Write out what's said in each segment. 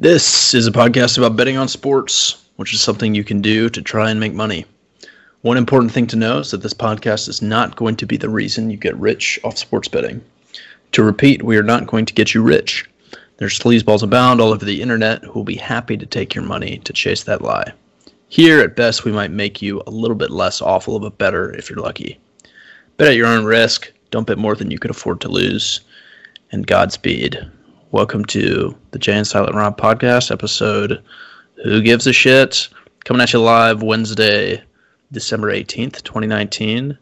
This is a podcast about betting on sports, which is something you can do to try and make money. One important thing to know is that this podcast is not going to be the reason you get rich off sports betting. To repeat, we are not going to get you rich. There's sleazeballs abound all over the internet who will be happy to take your money to chase that lie. Here, at best, we might make you a little bit less awful, but better if you're lucky. Bet at your own risk. Don't bet more than you could afford to lose. And Godspeed. Welcome to the Jay and Silent Rob podcast, episode Who Gives a Shit? Coming at you live Wednesday, December 18th, 2019.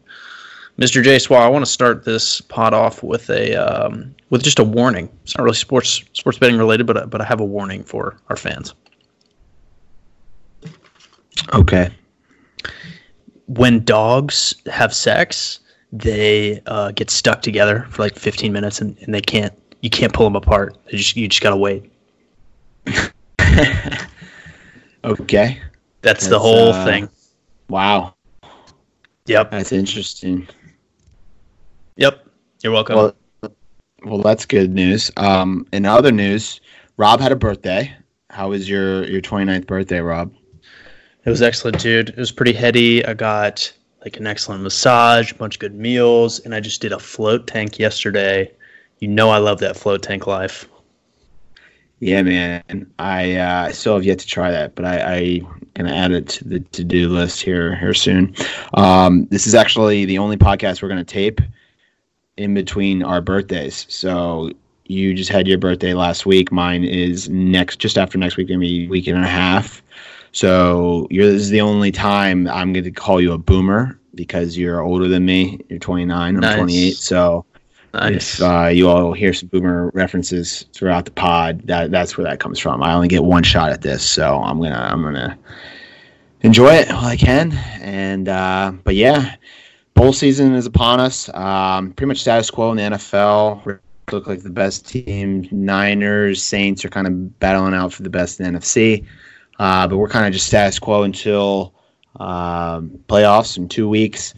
Mr. J Swa, I want to start this pod off with a um, with just a warning. It's not really sports sports betting related, but but I have a warning for our fans. Okay. When dogs have sex, they uh, get stuck together for like 15 minutes, and, and they can't you can't pull them apart. They just you just gotta wait. okay. That's, That's the whole uh, thing. Wow. Yep. That's interesting. Yep. You're welcome. Well, well that's good news. Um, in other news, Rob had a birthday. How was your your 29th birthday, Rob? It was excellent, dude. It was pretty heady. I got like an excellent massage, a bunch of good meals, and I just did a float tank yesterday. You know I love that float tank life. Yeah, man. I uh, still have yet to try that, but I, I gonna add it to the to do list here here soon. Um, this is actually the only podcast we're gonna tape in between our birthdays. So you just had your birthday last week. Mine is next, just after next week, maybe a week and a half. So you're this is the only time I'm going to call you a boomer because you're older than me. You're 29. I'm nice. 28. So Nice. If uh, you all hear some boomer references throughout the pod, that that's where that comes from. I only get one shot at this, so I'm gonna I'm gonna enjoy it while I can. And uh, but yeah, bowl season is upon us. Um, pretty much status quo in the NFL. Look like the best team. Niners, Saints are kind of battling out for the best in the NFC. Uh, but we're kind of just status quo until um, playoffs in two weeks.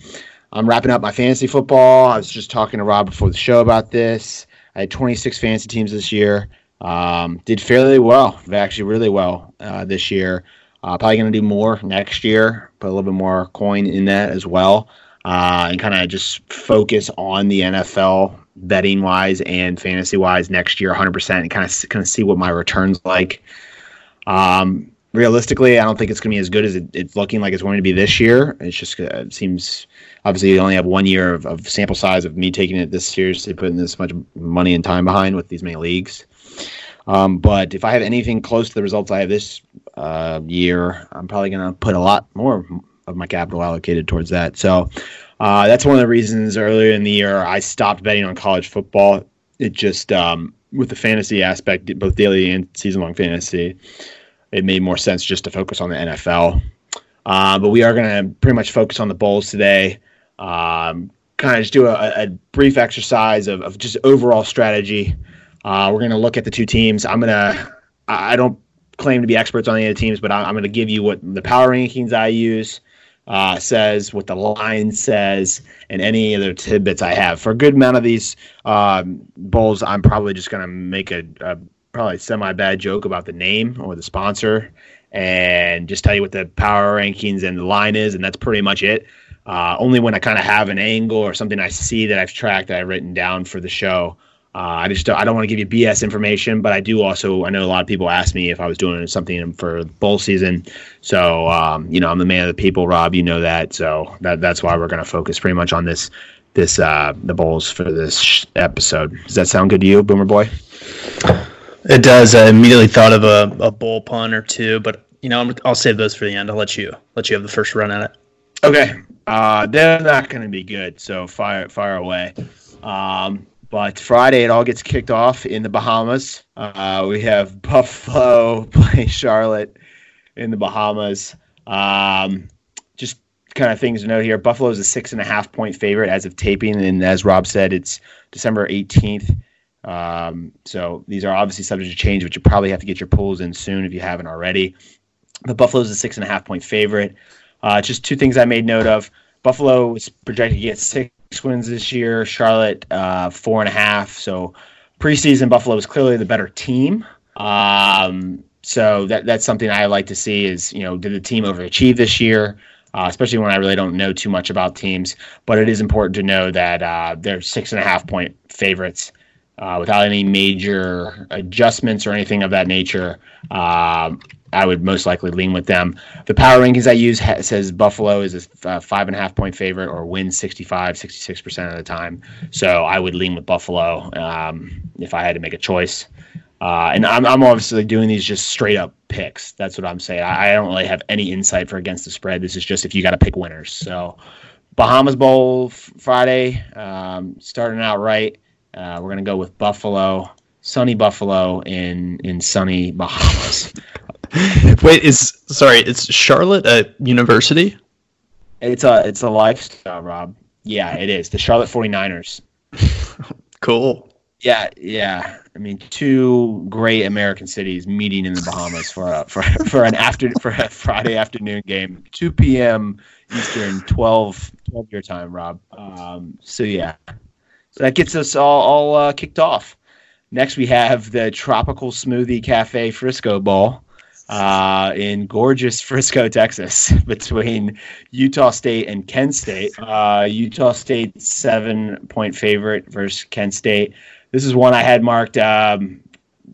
I'm wrapping up my fantasy football. I was just talking to Rob before the show about this. I had 26 fantasy teams this year. Um, did fairly well, actually really well uh, this year. Uh, probably going to do more next year, put a little bit more coin in that as well, uh, and kind of just focus on the NFL betting wise and fantasy wise next year 100% and kind of kind of see what my returns like. Um, realistically, I don't think it's going to be as good as it, it's looking like it's going to be this year. It's just uh, it seems obviously you only have one year of, of, sample size of me taking it this seriously, putting this much money and time behind with these many leagues. Um, but if I have anything close to the results I have this uh, year, I'm probably going to put a lot more of my capital allocated towards that. So uh, that's one of the reasons earlier in the year I stopped betting on college football. It just um, with the fantasy aspect, both daily and season long fantasy it made more sense just to focus on the NFL. Uh, but we are going to pretty much focus on the bowls today. Um, kind of just do a, a brief exercise of, of, just overall strategy. Uh, we're going to look at the two teams. I'm going to, I don't claim to be experts on any of the teams, but I'm going to give you what the power rankings I use uh, says, what the line says, and any other tidbits I have. For a good amount of these um, bowls, I'm probably just going to make a, a probably semi bad joke about the name or the sponsor and just tell you what the power rankings and the line is, and that's pretty much it. Uh, only when I kind of have an angle or something I see that I've tracked that I've written down for the show. Uh, I just don't, I don't want to give you BS information, but I do also I know a lot of people ask me if I was doing something for bowl season. So um, you know I'm the man of the people, Rob. You know that. So that that's why we're going to focus pretty much on this this uh, the bowls for this episode. Does that sound good to you, Boomer Boy? It does. I immediately thought of a, a bull pun or two, but you know, i will save those for the end. I'll let you let you have the first run at it. Okay, uh, they're not going to be good, so fire fire away. Um, but Friday, it all gets kicked off in the Bahamas. Uh, we have Buffalo play Charlotte in the Bahamas. Um, just kind of things to note here. Buffalo is a six and a half point favorite as of taping, and as Rob said, it's December eighteenth. Um, so these are obviously subject to change, but you probably have to get your pools in soon if you haven't already. The Buffalo's a six and a half point favorite. Uh, just two things I made note of. Buffalo is projected to get six wins this year. Charlotte uh, four and a half. So preseason Buffalo is clearly the better team. Um, So that that's something I like to see is you know did the team overachieve this year? Uh, especially when I really don't know too much about teams. But it is important to know that uh, they're six and a half point favorites uh, without any major adjustments or anything of that nature. Um, I would most likely lean with them. The power rankings I use ha- says Buffalo is a uh, five and a half point favorite or wins 65, 66% of the time. So I would lean with Buffalo um, if I had to make a choice. Uh, and I'm, I'm obviously doing these just straight up picks. That's what I'm saying. I, I don't really have any insight for against the spread. This is just if you got to pick winners. So Bahamas Bowl f- Friday, um, starting out right. Uh, we're gonna go with Buffalo, sunny Buffalo in in sunny Bahamas. Wait, is sorry, it's Charlotte a university? It's a it's a lifestyle, Rob. Yeah, it is. The Charlotte 49ers. Cool. Yeah, yeah. I mean, two great American cities meeting in the Bahamas for a, for for an after for a Friday afternoon game, 2 p.m. Eastern, 12 12 your time, Rob. Um, so yeah, so that gets us all all uh, kicked off. Next, we have the Tropical Smoothie Cafe Frisco Bowl uh, in gorgeous Frisco, Texas, between Utah State and Kent State. Uh, Utah State seven point favorite versus Kent State. This is one I had marked um,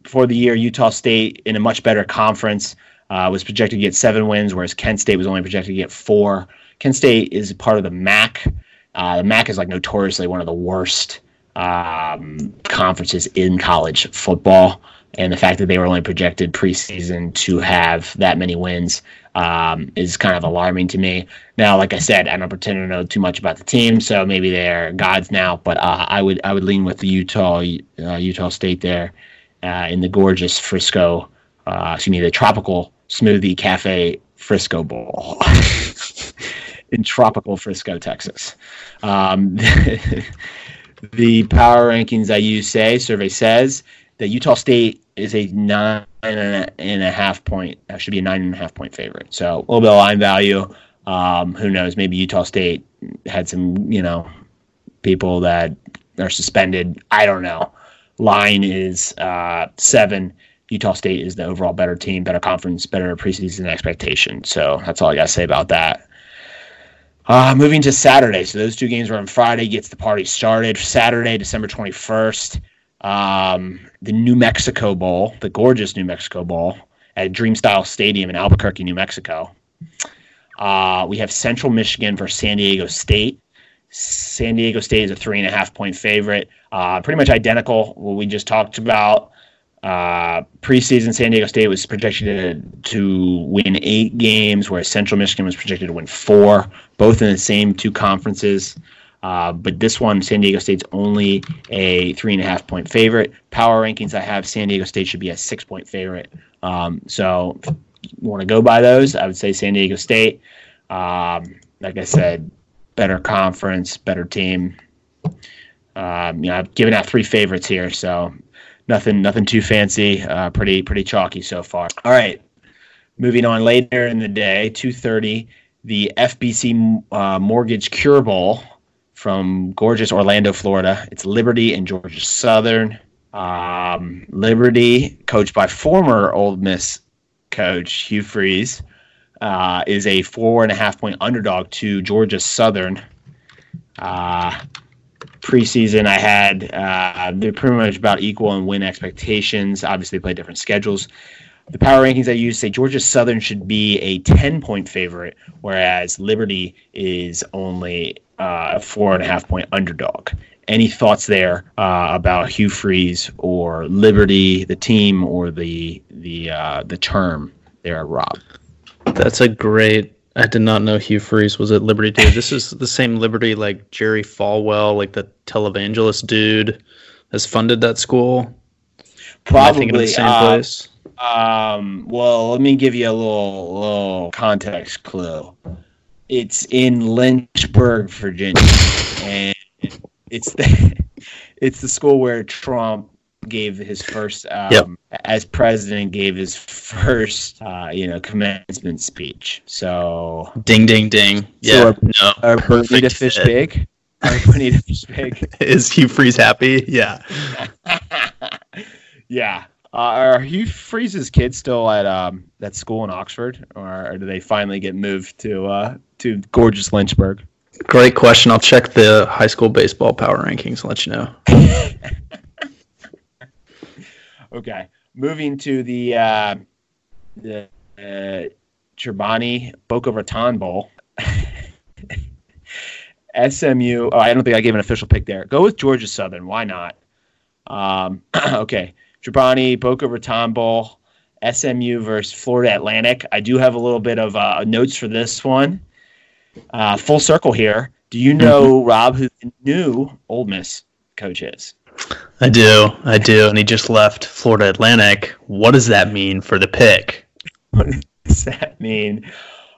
for the year. Utah State in a much better conference uh, was projected to get seven wins, whereas Kent State was only projected to get four. Kent State is part of the MAC. Uh, the MAC is like notoriously one of the worst um, conferences in college football and the fact that they were only projected preseason to have that many wins um, is kind of alarming to me. Now, like I said, I don't pretend to know too much about the team, so maybe they're gods now. But uh, I would I would lean with the Utah uh, Utah State there uh, in the gorgeous Frisco, uh, excuse me, the tropical smoothie cafe Frisco Bowl in tropical Frisco, Texas. Um, the power rankings I use say survey says that Utah State is a nine and a half point. That should be a nine and a half point favorite. So a little bit of line value. Um, who knows? Maybe Utah State had some, you know, people that are suspended. I don't know. Line is uh, seven. Utah State is the overall better team, better conference, better preseason expectation. So that's all I got to say about that. Uh, moving to Saturday. So those two games were on Friday, gets the party started. Saturday, December 21st um, the New Mexico Bowl, the gorgeous New Mexico Bowl at Dreamstyle Stadium in Albuquerque, New Mexico. Uh, we have Central Michigan versus San Diego State. San Diego State is a three and a half point favorite. Uh, pretty much identical what we just talked about. Uh, preseason, San Diego State was projected to win eight games, whereas Central Michigan was projected to win four, both in the same two conferences. Uh, but this one, San Diego State's only a three and a half point favorite. Power rankings I have, San Diego State should be a six point favorite. Um, so, want to go by those, I would say San Diego State. Um, like I said, better conference, better team. Um, you know, I've given out three favorites here, so nothing, nothing too fancy. Uh, pretty, pretty chalky so far. All right, moving on later in the day, two thirty, the FBC uh, Mortgage Cure Bowl from gorgeous Orlando, Florida. It's Liberty and Georgia Southern. Um, Liberty, coached by former Ole Miss coach Hugh Freeze, uh, is a four and a half point underdog to Georgia Southern. Uh, preseason, I had uh, they're pretty much about equal in win expectations. Obviously, they play different schedules. The power rankings I use say Georgia Southern should be a 10 point favorite, whereas Liberty is only uh, a four and a half point underdog. Any thoughts there uh, about Hugh Freeze or Liberty, the team, or the the uh, the term there, Rob? That's a great. I did not know Hugh Freeze was at Liberty dude. This is the same Liberty like Jerry Falwell, like the televangelist dude, has funded that school. Probably the same uh, place. Um, well, let me give you a little little context clue. It's in Lynchburg, Virginia, and it's the it's the school where Trump gave his first um, yep. as president gave his first uh, you know commencement speech. So ding ding ding. Yeah, so no, are Bonita Fish fit. big? Are Bonita Fish big? Is Hugh Freeze happy? Yeah. yeah. Uh, are Hugh Freeze's kids still at um, that school in Oxford, or, or do they finally get moved to uh, to gorgeous Lynchburg? Great question. I'll check the high school baseball power rankings and let you know. Okay, moving to the uh, the uh, Chobani Boca Raton Bowl. SMU. Oh, I don't think I gave an official pick there. Go with Georgia Southern. Why not? Um, okay. Chobani, Boca Raton Bowl, SMU versus Florida Atlantic. I do have a little bit of uh, notes for this one. Uh, full circle here. Do you know, mm-hmm. Rob, who the new Ole Miss coach is? I do. I do. And he just left Florida Atlantic. What does that mean for the pick? What does that mean?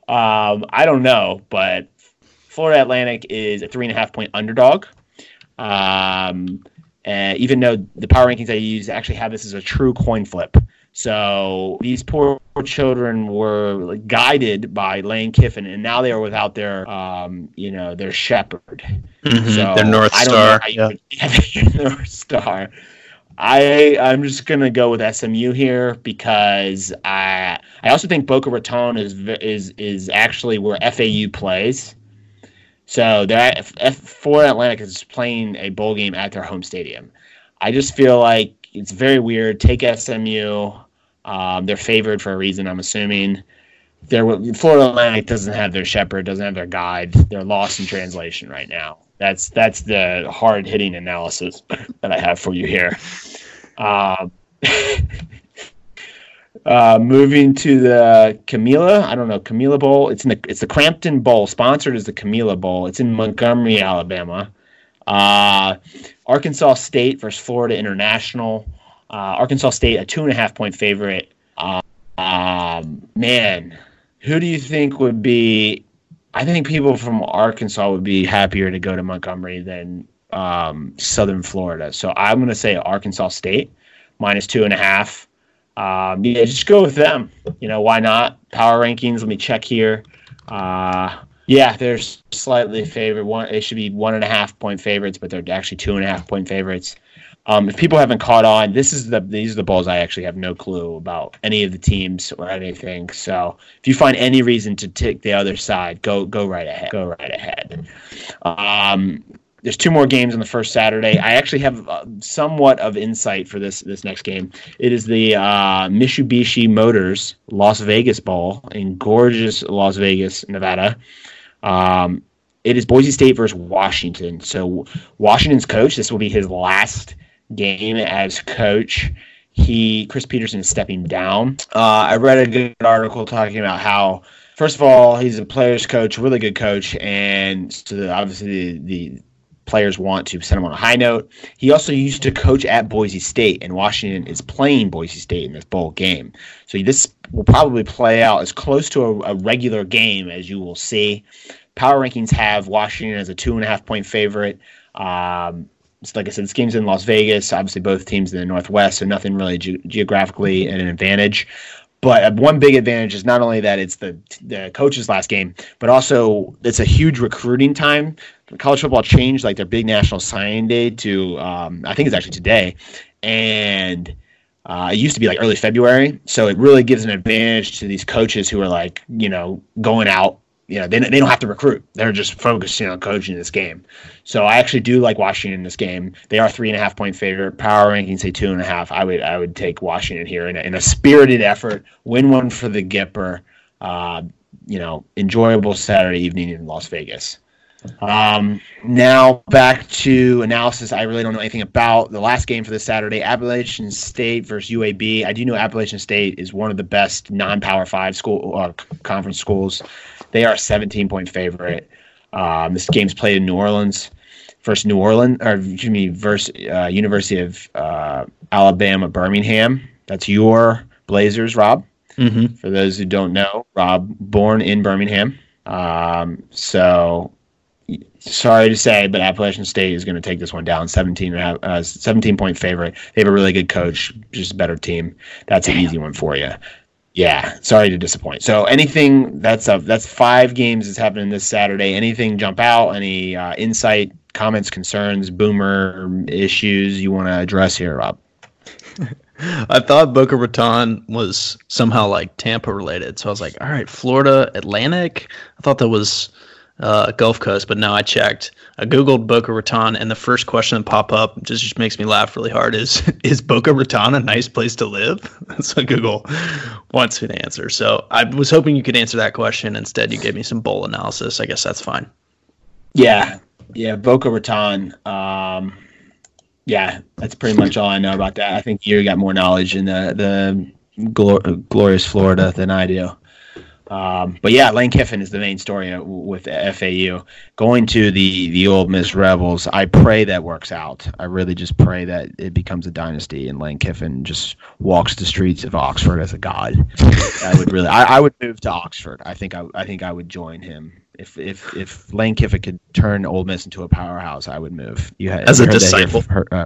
Um, I don't know, but Florida Atlantic is a three and a half point underdog. Um, uh, even though the power rankings I use actually have this as a true coin flip. So these poor children were guided by Lane Kiffin, and now they are without their, um, you know, their shepherd. Mm-hmm. So their North Star. Yeah. North Star. I I'm just gonna go with SMU here because I I also think Boca Raton is is is actually where FAU plays. So they're at, F, for Atlantic is playing a bowl game at their home stadium. I just feel like it's very weird. Take SMU. Um, they're favored for a reason, I'm assuming. They're, Florida Atlantic doesn't have their shepherd, doesn't have their guide. They're lost in translation right now. That's that's the hard hitting analysis that I have for you here. Uh, Uh, moving to the Camellia, I don't know Camellia Bowl. It's in the it's the Cramton Bowl, sponsored as the Camellia Bowl. It's in Montgomery, Alabama. Uh, Arkansas State versus Florida International. Uh, Arkansas State a two and a half point favorite. Uh, um, man, who do you think would be? I think people from Arkansas would be happier to go to Montgomery than um, Southern Florida. So I'm going to say Arkansas State minus two and a half um, yeah, just go with them. You know, why not? Power rankings. Let me check here. Uh, yeah, they're slightly favored. One, they should be one and a half point favorites, but they're actually two and a half point favorites. Um, if people haven't caught on, this is the these are the balls I actually have no clue about any of the teams or anything. So if you find any reason to take the other side, go go right ahead. Go right ahead. Um, there's two more games on the first Saturday. I actually have uh, somewhat of insight for this this next game. It is the uh, Mitsubishi Motors Las Vegas Bowl in gorgeous Las Vegas, Nevada. Um, it is Boise State versus Washington. So Washington's coach. This will be his last game as coach. He Chris Petersen is stepping down. Uh, I read a good article talking about how first of all, he's a player's coach, really good coach, and so obviously the, the, players want to send him on a high note. He also used to coach at Boise State, and Washington is playing Boise State in this bowl game. So this will probably play out as close to a, a regular game as you will see. Power rankings have Washington as a two and a half point favorite. Um, like I said, this game's in Las Vegas. Obviously, both teams in the Northwest, so nothing really ge- geographically an advantage. But one big advantage is not only that it's the the coach's last game, but also it's a huge recruiting time college football changed like their big national signing day to um, I think it's actually today, and uh, it used to be like early February. So it really gives an advantage to these coaches who are like you know going out. You know they they don't have to recruit; they're just focusing on coaching this game. So I actually do like Washington in this game. They are three and a half point favorite. Power rankings say two and a half. I would I would take Washington here in a, in a spirited effort, win one for the Gipper. Uh, you know, enjoyable Saturday evening in Las Vegas. Um, now back to analysis. I really don't know anything about the last game for this Saturday. Appalachian State versus UAB. I do know Appalachian State is one of the best non-power five school uh, conference schools. They are a 17 point favorite. Um, this game's played in New Orleans versus New Orleans, or excuse me, versus uh, University of uh, Alabama Birmingham. That's your Blazers, Rob. Mm-hmm. For those who don't know, Rob born in Birmingham. Um, so sorry to say, but Appalachian State is going to take this one down. 17, uh, 17 point favorite. They have a really good coach, just a better team. That's an easy one for you. Yeah, sorry to disappoint. So anything that's a, that's five games that's happening this Saturday. Anything jump out? Any uh, insight, comments, concerns, boomer issues you want to address here, Rob? I thought Boca Raton was somehow like Tampa related. So I was like, all right, Florida Atlantic. I thought that was uh, Gulf Coast, but now I checked. I googled Boca Raton, and the first question that pop up just, just makes me laugh really hard. Is is Boca Raton a nice place to live? That's what Google wants me to answer. So I was hoping you could answer that question. Instead, you gave me some bowl analysis. I guess that's fine. Yeah, yeah, Boca Raton. Um, yeah, that's pretty much all I know about that. I think you got more knowledge in the the glor- glorious Florida than I do. Um, but yeah, Lane Kiffin is the main story with FAU. Going to the the Ole Miss Rebels, I pray that works out. I really just pray that it becomes a dynasty and Lane Kiffin just walks the streets of Oxford as a god. I would really, I, I, would move to Oxford. I think I, I think I would join him if if if Lane Kiffin could turn Ole Miss into a powerhouse. I would move. You had, as a disciple. Her, uh,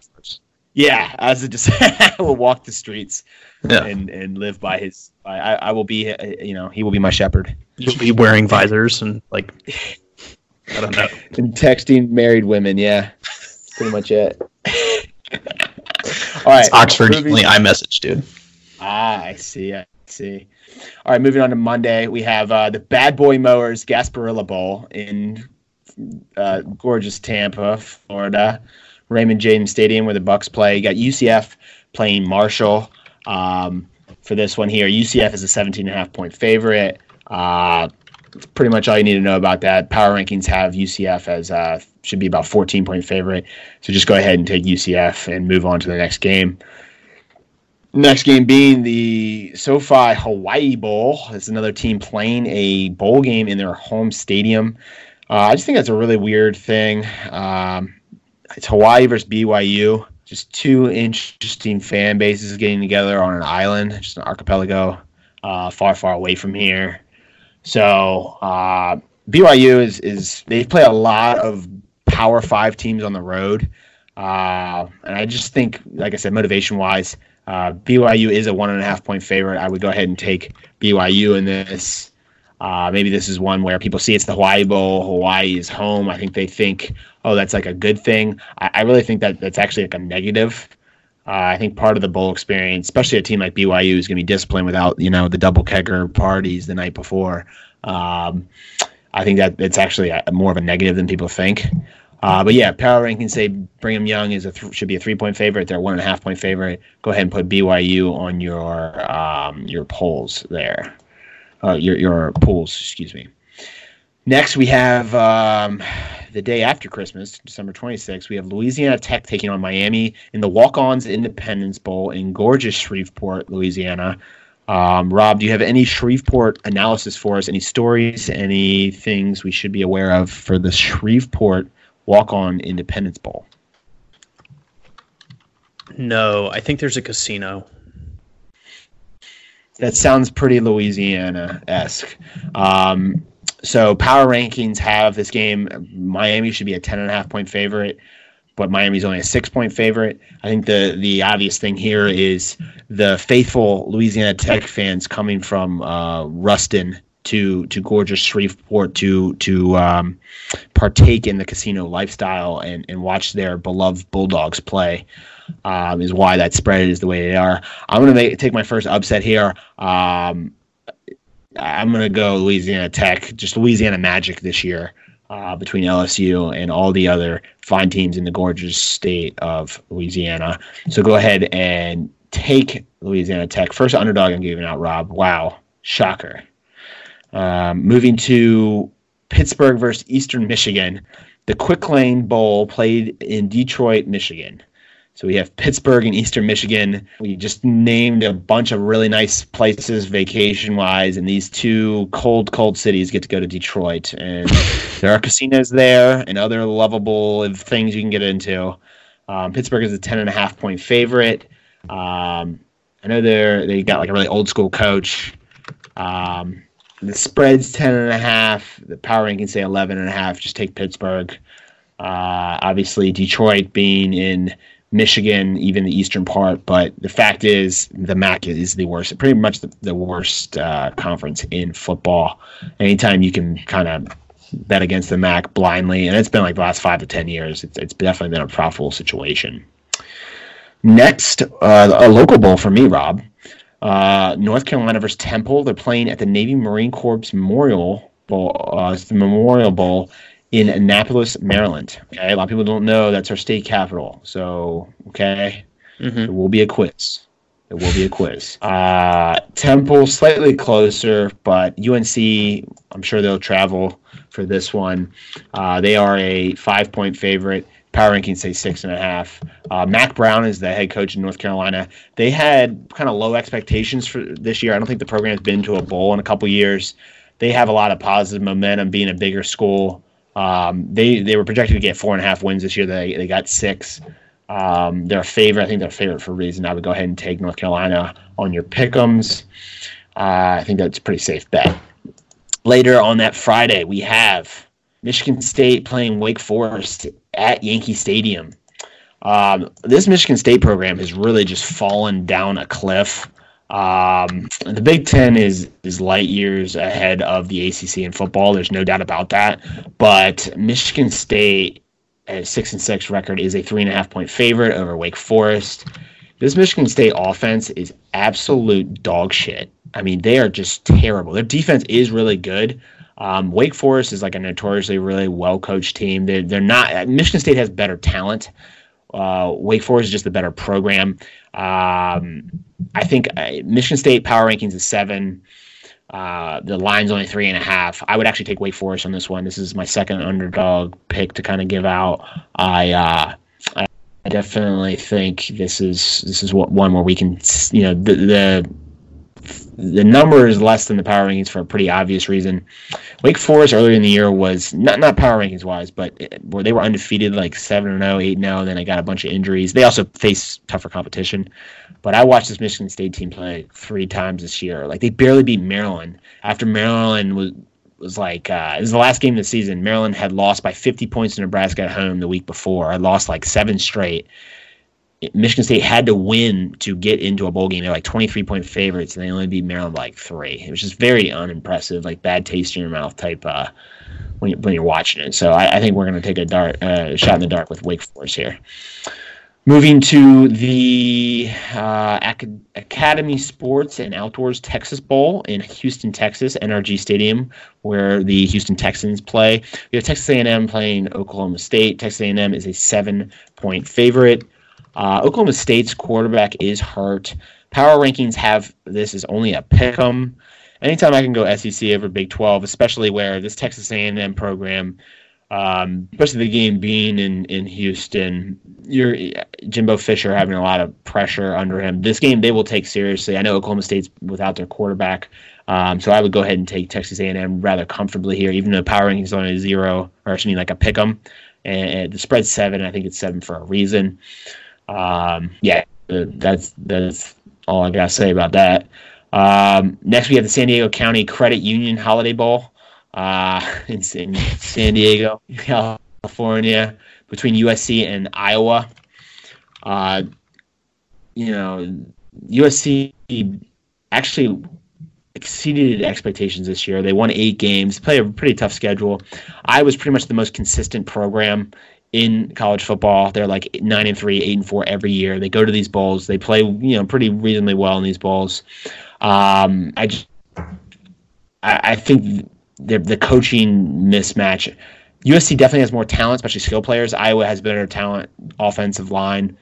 yeah, as a disciple, I will walk the streets yeah. and and live by his. I, I will be, uh, you know, he will be my shepherd. You'll be wearing visors and like, I don't know, and texting married women. Yeah, pretty much it. All right, it's Oxford only iMessage, dude. Ah, I see. I see. All right, moving on to Monday, we have uh, the Bad Boy Mowers Gasparilla Bowl in uh, gorgeous Tampa, Florida, Raymond James Stadium where the Bucs play. You got UCF playing Marshall. Um, for this one here, UCF is a 17 and a half point favorite. Uh, it's pretty much all you need to know about that. Power rankings have UCF as uh, should be about 14 point favorite. So just go ahead and take UCF and move on to the next game. Next game being the SoFi Hawaii Bowl. It's another team playing a bowl game in their home stadium. Uh, I just think that's a really weird thing. Um, it's Hawaii versus BYU just two interesting fan bases getting together on an island, just an archipelago, uh, far, far away from here. So uh, BYU is is they play a lot of Power Five teams on the road, uh, and I just think, like I said, motivation wise, uh, BYU is a one and a half point favorite. I would go ahead and take BYU in this. Uh, maybe this is one where people see it's the Hawaii Bowl. Hawaii is home. I think they think, oh, that's like a good thing. I, I really think that that's actually like a negative. Uh, I think part of the bowl experience, especially a team like BYU, is going to be disciplined without you know the double kegger parties the night before. Um, I think that it's actually a, more of a negative than people think. Uh, but yeah, power rankings say Brigham Young is a th- should be a three point favorite. They're one and a half point favorite. Go ahead and put BYU on your um, your polls there uh, your your pools. Excuse me. Next, we have um, the day after Christmas, December 26th. We have Louisiana Tech taking on Miami in the Walk-Ons Independence Bowl in gorgeous Shreveport, Louisiana. Um, Rob, do you have any Shreveport analysis for us? Any stories? Any things we should be aware of for the Shreveport Walk-On Independence Bowl? No, I think there's a casino that sounds pretty Louisiana esque. Um, so power rankings have this game. Miami should be a ten and a half point favorite, but Miami's only a six point favorite. I think the the obvious thing here is the faithful Louisiana Tech fans coming from uh, Ruston to to gorgeous Shreveport to to um, partake in the casino lifestyle and and watch their beloved Bulldogs play um, is why that spread is the way they are. I'm going to take my first upset here. Um, I'm going to go Louisiana Tech, just Louisiana Magic this year uh, between LSU and all the other fine teams in the gorgeous state of Louisiana. So go ahead and take Louisiana Tech. First underdog I'm giving out, Rob. Wow. Shocker. Um, moving to Pittsburgh versus Eastern Michigan. The Quick Lane Bowl played in Detroit, Michigan. So we have Pittsburgh and Eastern Michigan. We just named a bunch of really nice places vacation wise, and these two cold, cold cities get to go to Detroit. And there are casinos there and other lovable things you can get into. Um, Pittsburgh is a ten and a half point favorite. Um, I know they're they got like a really old school coach. Um, the spread's ten and a half. The power rankings say eleven and a half. Just take Pittsburgh. Uh, obviously, Detroit being in Michigan, even the eastern part. But the fact is, the MAC is the worst, pretty much the, the worst uh, conference in football. Anytime you can kind of bet against the MAC blindly, and it's been like the last five to ten years, it's, it's definitely been a profitable situation. Next, uh, a local bowl for me, Rob. Uh, North Carolina versus Temple. They're playing at the Navy Marine Corps Memorial Bowl. Uh, Memorial Bowl in Annapolis, Maryland. Okay, a lot of people don't know that's our state capital. So, okay, mm-hmm. it will be a quiz. It will be a quiz. Uh, Temple slightly closer, but UNC. I'm sure they'll travel for this one. Uh, they are a five point favorite. Power rankings say six and a half. Uh, Mack Brown is the head coach in North Carolina. They had kind of low expectations for this year. I don't think the program has been to a bowl in a couple years. They have a lot of positive momentum being a bigger school. Um, they they were projected to get four and a half wins this year. They they got six. Um, they're a favorite. I think they're a favorite for a reason. I would go ahead and take North Carolina on your pick'ems. Uh, I think that's a pretty safe bet. Later on that Friday, we have Michigan State playing Wake Forest at Yankee Stadium. Um, this Michigan State program has really just fallen down a cliff. Um, the Big Ten is is light years ahead of the ACC in football. There's no doubt about that. But Michigan State, at six and six record, is a three and a half point favorite over Wake Forest. This Michigan State offense is absolute dog shit. I mean, they are just terrible. Their defense is really good, um, Wake Forest is like a notoriously really well coached team. They're, they're not, Michigan State has better talent. Uh, Wake Forest is just a better program. Um, I think uh, Michigan State power rankings is seven. Uh, the line's only three and a half. I would actually take Wake Forest on this one. This is my second underdog pick to kind of give out. I, uh, I definitely think this is this is what one where we can you know the the the number is less than the power rankings for a pretty obvious reason. Wake Forest earlier in the year was not not power rankings wise, but where they were undefeated, like seven and 0, 8 0. Then they got a bunch of injuries. They also face tougher competition. But I watched this Michigan State team play three times this year. Like they barely beat Maryland after Maryland was was like uh, it was the last game of the season. Maryland had lost by 50 points to Nebraska at home the week before. I lost like seven straight. Michigan State had to win to get into a bowl game. They're like 23 point favorites, and they only beat Maryland by like three. It was just very unimpressive, like bad taste in your mouth type uh, when, you, when you're watching it. So I, I think we're going to take a dart, uh, shot in the dark with Wake Forest here. Moving to the uh, Academy Sports and Outdoors Texas Bowl in Houston, Texas, NRG Stadium, where the Houston Texans play. We have Texas A&M playing Oklahoma State. Texas A&M is a seven-point favorite. Uh, Oklahoma State's quarterback is hurt. Power rankings have this as only a pick 'em. Anytime I can go SEC over Big 12, especially where this Texas A&M program, um, especially the game being in, in Houston, you're Jimbo Fisher having a lot of pressure under him. This game they will take seriously. I know Oklahoma State's without their quarterback, um, so I would go ahead and take Texas A&M rather comfortably here, even though power rankings only zero or actually like a pick 'em, and the spread's seven. I think it's seven for a reason. Um, yeah, that's that's all I gotta say about that. Um, next, we have the San Diego County Credit Union Holiday Bowl uh, in, in San Diego, California, between USC and Iowa. Uh, you know, USC actually exceeded expectations this year. They won eight games, play a pretty tough schedule. I was pretty much the most consistent program in college football. They're like nine and three, eight and four every year. They go to these bowls. They play, you know, pretty reasonably well in these bowls. Um, I just, I, I think the the coaching mismatch. USC definitely has more talent, especially skill players. Iowa has better talent, offensive line,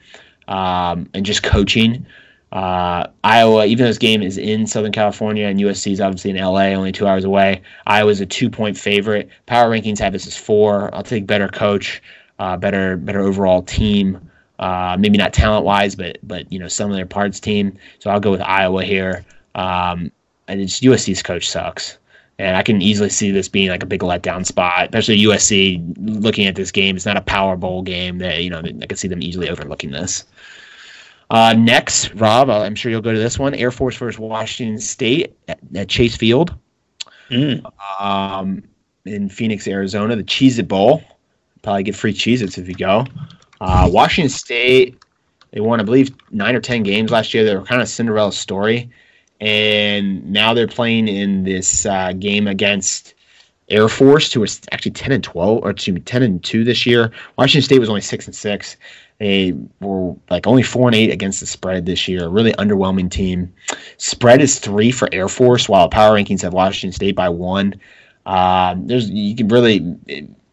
um, and just coaching. Uh, Iowa, even though this game is in Southern California and USC is obviously in LA, only two hours away, Iowa's a two point favorite. Power rankings have this as four. I'll take better coach uh, better better overall team. Uh, maybe not talent wise, but but you know some of their parts team. So I'll go with Iowa here. Um, and it's USC's coach sucks, and I can easily see this being like a big letdown spot, especially USC. Looking at this game, it's not a Power Bowl game. That you know I can see them easily overlooking this. Uh, next, Rob, I'm sure you'll go to this one. Air Force versus Washington State at, at Chase Field mm. um, in Phoenix, Arizona. The Cheez It Bowl. Probably get free Cheez-Its if you go. Uh, Washington State, they won, I believe, nine or ten games last year. They were kind of Cinderella story, and now they're playing in this uh, game against Air Force, who was actually ten and twelve, or excuse me, ten and two this year. Washington State was only six and six. They were like only four and eight against the spread this year. Really underwhelming team. Spread is three for Air Force, while power rankings have Washington State by one. Um, there's you can really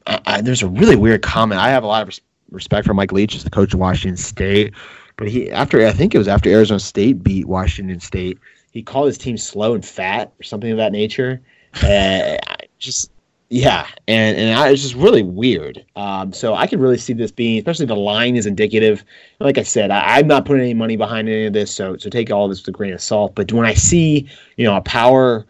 I, there's a really weird comment. I have a lot of res- respect for Mike Leach as the coach of Washington State, but he after I think it was after Arizona State beat Washington State, he called his team slow and fat or something of that nature. Uh, just yeah, and and I, it's just really weird. Um, so I can really see this being, especially the line is indicative. Like I said, I, am not putting any money behind any of this, so so take all this with a grain of salt. But when I see you know a power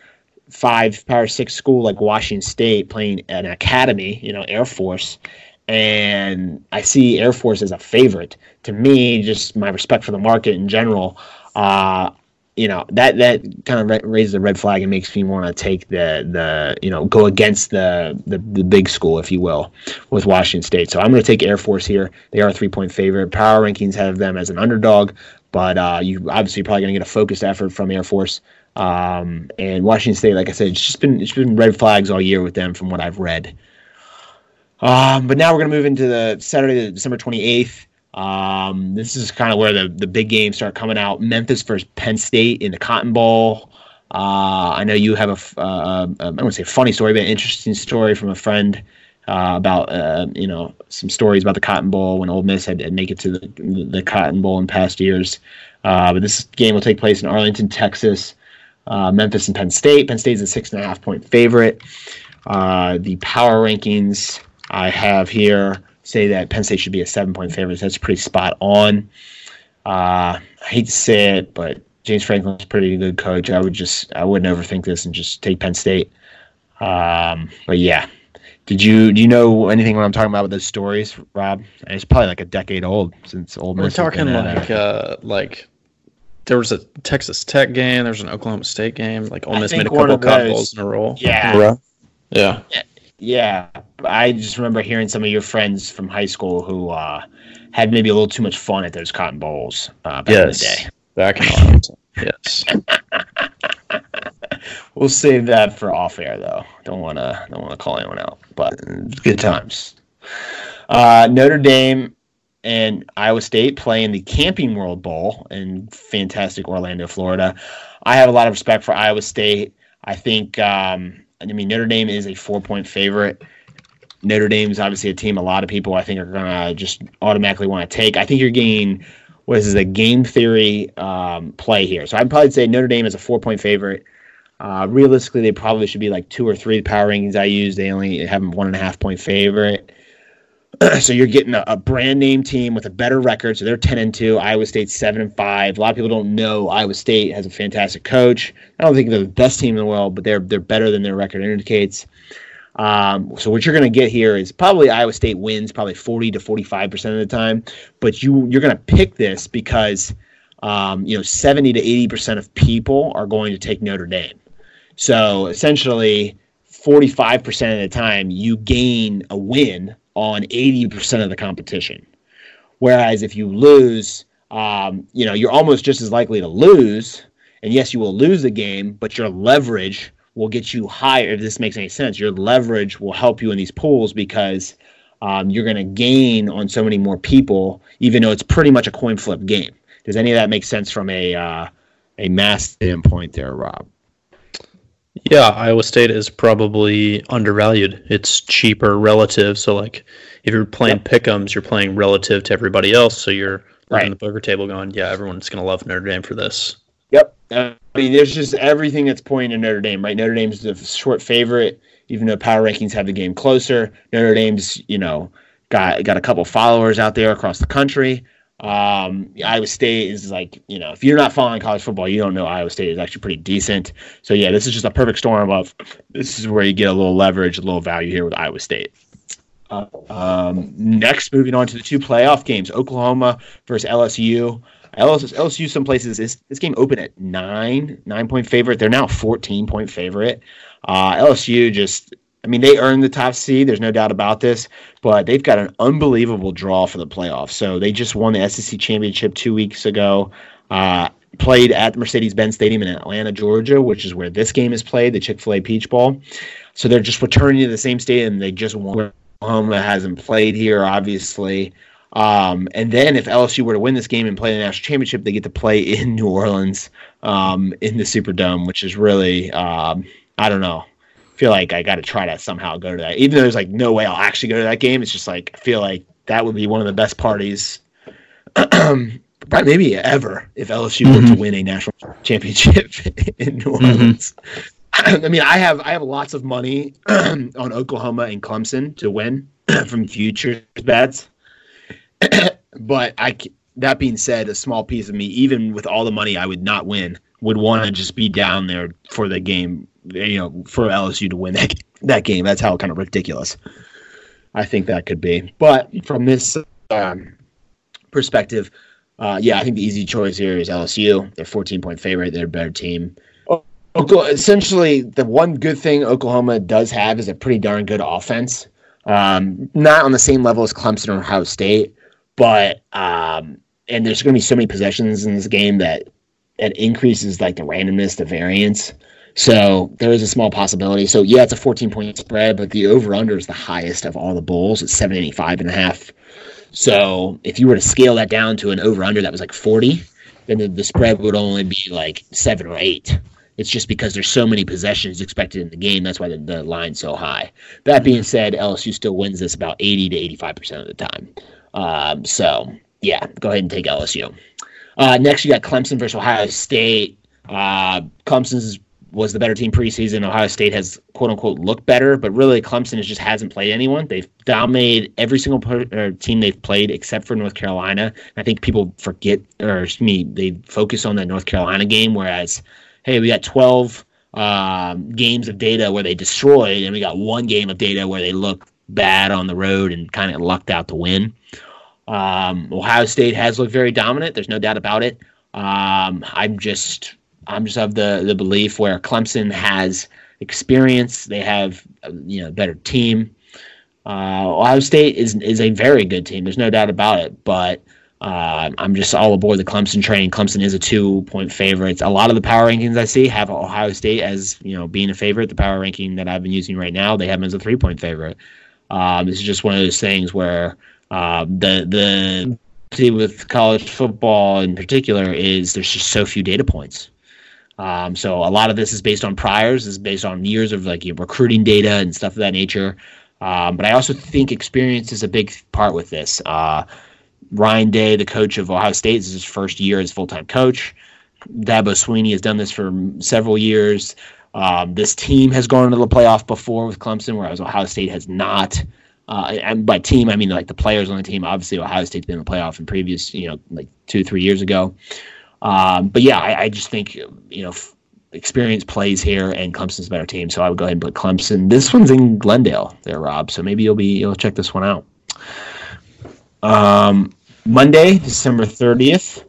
five, power six school like Washington State playing an academy, you know, Air Force, and I see Air Force as a favorite. To me, just my respect for the market in general. Uh, you know that that kind of raises a red flag and makes me want to take the the you know go against the, the the big school if you will with Washington State. So I'm going to take Air Force here. They are a three point favorite. Power rankings have them as an underdog, but uh, you obviously probably going to get a focused effort from Air Force. Um, and Washington State, like I said, it's just been it's been red flags all year with them from what I've read. Um, but now we're going to move into the Saturday, December 28th. Um, this is kind of where the, the big games start coming out. Memphis versus Penn State in the Cotton Bowl. Uh, I know you have a, uh, I wouldn't say funny story, but an interesting story from a friend uh, about, uh, you know, some stories about the Cotton Bowl when Ole Miss had, had make it to the, the Cotton Bowl in past years. Uh, but this game will take place in Arlington, Texas. Uh, Memphis and Penn State. Penn State is a six and a half point favorite. the power rankings I have here say that Penn State should be a seven point favorite. So That's pretty spot on. Uh, I hate to say it, but James Franklin's a pretty good coach. I would just I wouldn't overthink this and just take Penn State. Um, but yeah, did you do you know anything when I'm talking about with those stories, Rob? It's probably like a decade old since Ole Miss. We're talking like uh, like there was a Texas Tech game, there was an Oklahoma State game, like Ole Miss made a couple cotton balls in a row. Yeah. Yeah. yeah. Yeah, I just remember hearing some of your friends from high school who uh, had maybe a little too much fun at those cotton bowls uh, back yes. in the day. Back in yes. we'll save that for off air though. Don't wanna don't wanna call anyone out, but good times. Uh, Notre Dame and Iowa State playing the Camping World Bowl in fantastic Orlando, Florida. I have a lot of respect for Iowa State. I think um, I mean, Notre Dame is a four point favorite. Notre Dame is obviously a team a lot of people I think are going to just automatically want to take. I think you're getting what is this, a game theory um, play here. So I'd probably say Notre Dame is a four point favorite. Uh, realistically, they probably should be like two or three power rankings I use. They only have them one and a half point favorite. so you're getting a, a, brand name team with a better record. So they're ten and two. Iowa State's seven and five. A lot of people don't know Iowa State has a fantastic coach. I don't think they're the best team in the world, but they're they're better than their record indicates. Um, so what you're going to get here is probably Iowa State wins probably 40 to 45 percent of the time, but you you're going to pick this because um, you know 70 to 80 percent of people are going to take Notre Dame. So essentially, 45 percent of the time you gain a win on 80% of the competition. Whereas if you lose, um, you know, you're almost just as likely to lose. And yes, you will lose the game, but your leverage will get you higher. If this makes any sense, your leverage will help you in these pools because um, you're going to gain on so many more people, even though it's pretty much a coin flip game. Does any of that make sense from a uh, a mass standpoint there, Rob? Yeah, Iowa State is probably undervalued. It's cheaper relative. So, like, if you're playing yep. pick'ems, you're playing relative to everybody else. So you're right. on the poker table going, yeah, everyone's going to love Notre Dame for this. Yep. I mean, there's just everything that's pointing to Notre Dame, right? Notre Dame's the short favorite, even though power rankings have the game closer. Notre Dame's, you know, got got a couple followers out there across the country. Um, Iowa State is like, you know, if you're not following college football, you don't know Iowa State is actually pretty decent. So yeah, this is just a perfect storm of this is where you get a little leverage, a little value here with Iowa State. Uh, um, next, moving on to the two playoff games: Oklahoma versus LSU. LSU, LSU some places is this game open at nine, nine point favorite. They're now fourteen point favorite. Uh, LSU just I mean, they earned the top seed. There's no doubt about this, but they've got an unbelievable draw for the playoffs. So they just won the SEC championship two weeks ago. Uh, played at Mercedes-Benz Stadium in Atlanta, Georgia, which is where this game is played, the Chick-fil-A Peach Bowl. So they're just returning to the same stadium they just won. Oklahoma hasn't played here, obviously. Um, and then if LSU were to win this game and play the national championship, they get to play in New Orleans um, in the Superdome, which is really um, I don't know. Feel like I got to try to somehow go to that, even though there's like no way I'll actually go to that game. It's just like I feel like that would be one of the best parties, maybe ever, if LSU mm-hmm. were to mm-hmm. win a national championship in New mm-hmm. Orleans. Mm-hmm. I mean, I have I have lots of money on Oklahoma and Clemson to win from futures bets. but I, that being said, a small piece of me, even with all the money I would not win, would want to just be down there for the game. You know, for LSU to win that that game. That's how kind of ridiculous I think that could be. But from this um, perspective, uh, yeah, I think the easy choice here is LSU. They're 14 point favorite. They're a better team. Oklahoma, Essentially, the one good thing Oklahoma does have is a pretty darn good offense. Um, not on the same level as Clemson or Ohio State, but um, and there's going to be so many possessions in this game that it increases like the randomness, the variance. So there is a small possibility. So yeah, it's a 14 point spread, but the over under is the highest of all the bowls. It's 785 and a half. So if you were to scale that down to an over under that was like 40, then the, the spread would only be like seven or eight. It's just because there's so many possessions expected in the game. That's why the, the line's so high. That being said, LSU still wins this about 80 to 85% of the time. Um, so, yeah, go ahead and take LSU. Uh, next, you got Clemson versus Ohio State. Uh, Clemson's was the better team preseason. Ohio State has quote unquote looked better, but really Clemson has just hasn't played anyone. They've dominated every single per, team they've played except for North Carolina. I think people forget, or me, they focus on that North Carolina game, whereas, hey, we got 12 um, games of data where they destroyed, and we got one game of data where they look bad on the road and kind of lucked out to win. Um, Ohio State has looked very dominant. There's no doubt about it. Um, I'm just I'm just of the the belief where Clemson has experience. They have you know better team. Uh, Ohio State is is a very good team. There's no doubt about it. But uh, I'm just all aboard the Clemson train. Clemson is a two point favorite. A lot of the power rankings I see have Ohio State as you know being a favorite. The power ranking that I've been using right now, they have them as a three point favorite. Um, this is just one of those things where uh, the the with college football in particular is there's just so few data points. Um, so a lot of this is based on priors, is based on years of like recruiting data and stuff of that nature. Um, but I also think experience is a big part with this. Uh, Ryan Day, the coach of Ohio State, is his first year as full time coach. Dabo Swinney has done this for several years. Um, this team has gone into the playoff before with Clemson, whereas Ohio State has not. Uh, and by team, I mean like the players on the team. Obviously, Ohio State's been in the playoff in previous, you know, like two, three years ago. Um, but yeah, I, I, just think you know experience plays here, and Clemson's a better team. So I would go ahead and put Clemson. This one's in Glendale, there, Rob. So maybe you'll be you'll check this one out. Um, Monday, December thirtieth,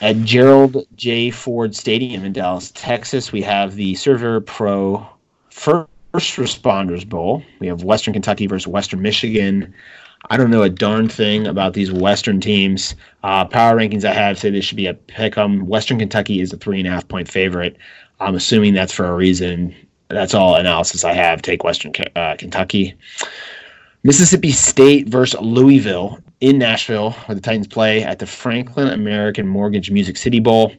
at Gerald J. Ford Stadium in Dallas, Texas, we have the SERVPRO First Responders Bowl. We have Western Kentucky versus Western Michigan. I don't know a darn thing about these Western teams. Uh, power rankings I have say this should be a pick 'em. Western Kentucky is a three and a half point favorite. I'm assuming that's for a reason. That's all analysis I have. Take Western uh, Kentucky. Mississippi State versus Louisville in Nashville, where the Titans play at the Franklin American Mortgage Music City Bowl.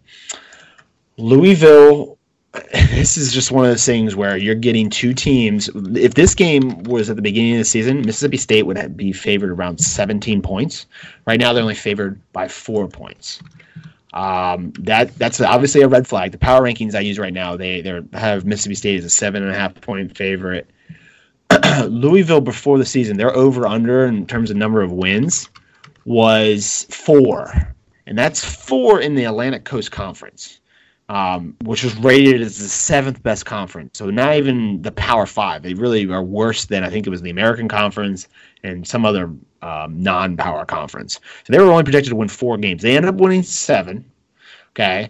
Louisville this is just one of those things where you're getting two teams. If this game was at the beginning of the season, Mississippi State would be favored around 17 points. Right now, they're only favored by four points. Um, that that's obviously a red flag. The power rankings I use right now, they they have Mississippi State as a seven and a half point favorite. Louisville before the season, their over under in terms of number of wins was four, and that's four in the Atlantic Coast Conference um, which was rated as the seventh best conference. So not even the Power Five. They really are worse than I think it was the American Conference and some other um, non-power conference. So they were only projected to win four games. They ended up winning seven. Okay.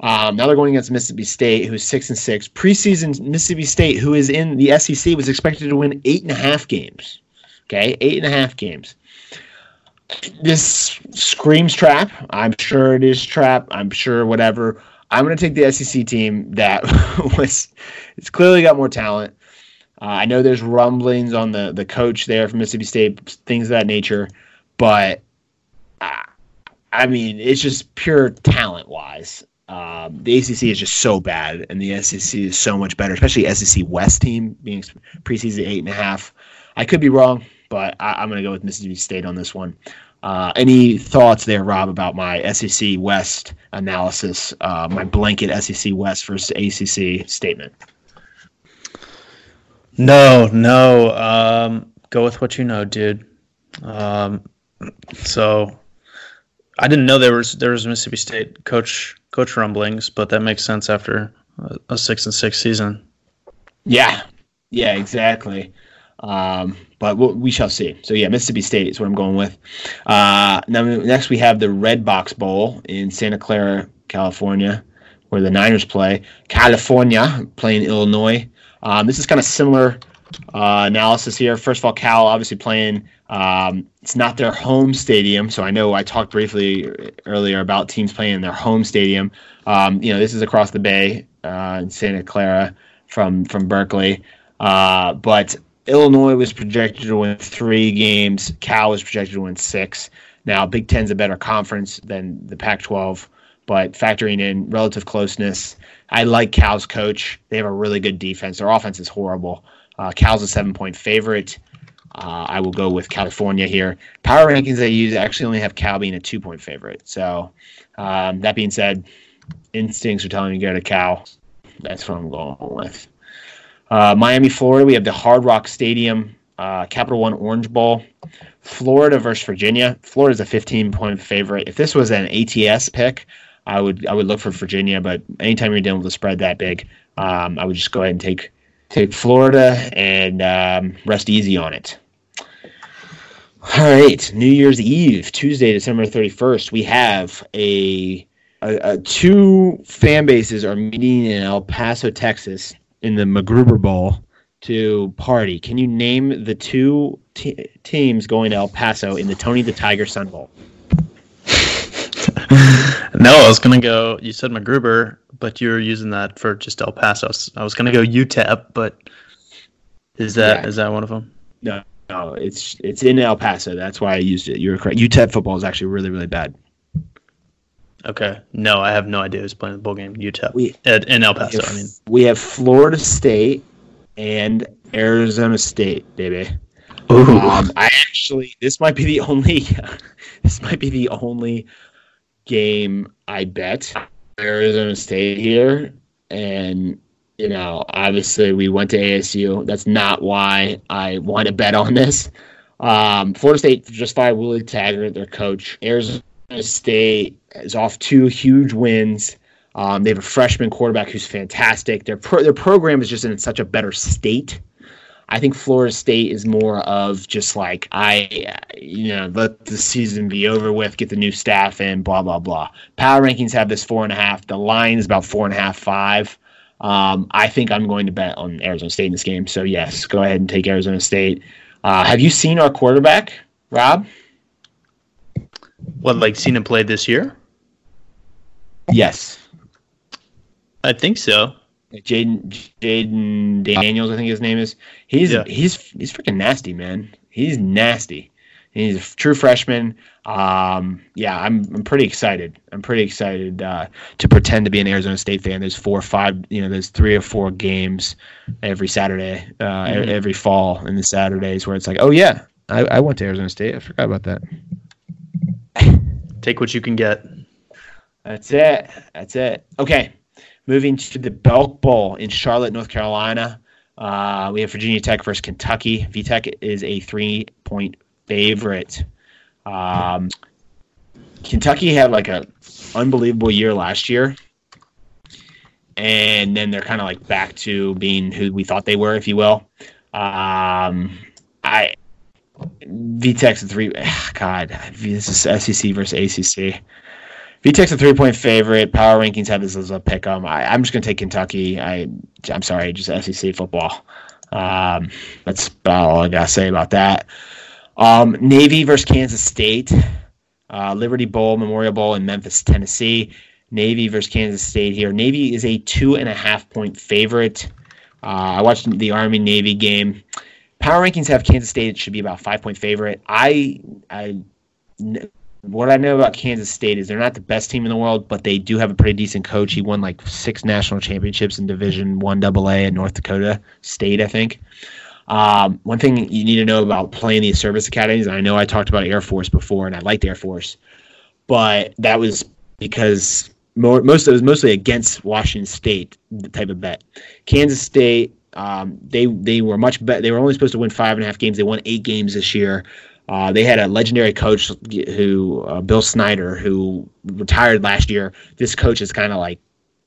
Um, now they're going against Mississippi State, who's six and six. Preseason Mississippi State, who is in the SEC, was expected to win eight and a half games. Okay, eight and a half games. This screams trap. I'm sure it is trap. I'm sure whatever. I'm going to take the SEC team that was it's clearly got more talent. Uh, I know there's rumblings on the the coach there from Mississippi State, things of that nature, but I mean, it's just pure talent wise. Um, the ACC is just so bad, and the SEC is so much better, especially SEC West team being preseason eight and a half. I could be wrong, but I, am going to go with Mississippi State on this one. Uh, any thoughts there, Rob, about my SEC West analysis, uh, my blanket SEC West versus ACC statement? No, no. Um, go with what you know, dude. Um, so I didn't know there was there was Mississippi State coach coach rumblings, but that makes sense after a, a six and six season. Yeah, yeah, exactly. Um, but we'll, we shall see. So yeah, Mississippi State is what I'm going with. Uh, now next we have the Redbox Bowl in Santa Clara, California, where the Niners play. California playing Illinois. Um, this is kind of similar uh, analysis here. First of all, Cal obviously playing. Um, it's not their home stadium, so I know I talked briefly earlier about teams playing in their home stadium. Um, you know, this is across the bay uh, in Santa Clara from from Berkeley, uh, but Illinois was projected to win three games. Cal was projected to win six. Now, Big Ten's a better conference than the Pac-12, but factoring in relative closeness, I like Cal's coach. They have a really good defense. Their offense is horrible. Uh, Cal's a seven point favorite. Uh, I will go with California here. Power rankings I use actually only have Cal being a two point favorite. So, um, that being said, instincts are telling me to go to Cal. That's what I'm going with. Uh, Miami, Florida, we have the Hard Rock Stadium uh, Capital One Orange Bowl. Florida versus Virginia. Florida's a 15 point favorite. If this was an ATS pick, I would I would look for Virginia. But anytime you're dealing with a spread that big, um, I would just go ahead and take take Florida and um, rest easy on it. All right, New Year's Eve, Tuesday, December 31st, we have a, a, a two fan bases are meeting in El Paso, Texas, in the MacGruber Bowl to party. Can you name the two teams going to El Paso in the Tony the Tiger Sun Bowl? no, I was gonna go. You said MacGruber, but you were using that for just El Paso. I was gonna go UTEP, but is that yeah. is that one of them? No, no, it's it's in El Paso. That's why I used it. You're correct. UTEP football is actually really really bad. Okay. No, I have no idea who's playing the bowl game. Utah. we, in El Paso. Have, I mean, we have Florida State and Arizona State, baby. Um, I actually, this might be the only, this might be the only game I bet Arizona State here, and you know, obviously we went to ASU. That's not why I want to bet on this. Um, Florida State just fired Willie Taggart, their coach. Arizona State is off two huge wins. Um, they have a freshman quarterback who's fantastic. Their pro- their program is just in such a better state. I think Florida State is more of just like I, you know, let the season be over with, get the new staff in, blah blah blah. Power rankings have this four and a half. The line is about four and a half, five. Um, I think I'm going to bet on Arizona State in this game. So yes, go ahead and take Arizona State. Uh, have you seen our quarterback, Rob? What, like seen him play this year? Yes. I think so. Jaden Jayden Daniels, I think his name is. He's yeah. he's he's freaking nasty, man. He's nasty. He's a true freshman. Um, yeah, I'm I'm pretty excited. I'm pretty excited uh, to pretend to be an Arizona State fan. There's four or five, you know, there's three or four games every Saturday, uh, mm-hmm. every fall in the Saturdays where it's like, oh yeah, I, I went to Arizona State. I forgot about that. Take what you can get. That's it. That's it. Okay. Moving to the Belk Bowl in Charlotte, North Carolina. Uh, we have Virginia Tech versus Kentucky. VTech is a three point favorite. Um, Kentucky had like an unbelievable year last year, and then they're kind of like back to being who we thought they were, if you will. Um, I VTech's a three. God, this is SEC versus ACC. VTech's a three point favorite. Power rankings have this as a pick 'em. I, am just gonna take Kentucky. I I'm sorry, just SEC football. Um, that's about all I gotta say about that. Um, Navy versus Kansas State. Uh, Liberty Bowl, Memorial Bowl in Memphis, Tennessee. Navy versus Kansas State here. Navy is a two and a half point favorite. Uh, I watched the Army Navy game. Power rankings have Kansas State It should be about five point favorite. I I what I know about Kansas State is they're not the best team in the world, but they do have a pretty decent coach. He won like six national championships in Division One AA at North Dakota State, I think. Um, one thing you need to know about playing these service academies, I know I talked about Air Force before, and I liked Air Force, but that was because more, most of it was mostly against Washington State the type of bet. Kansas State, um, they they were much better. They were only supposed to win five and a half games. They won eight games this year. Uh, they had a legendary coach who uh, Bill Snyder, who retired last year. This coach has kind of like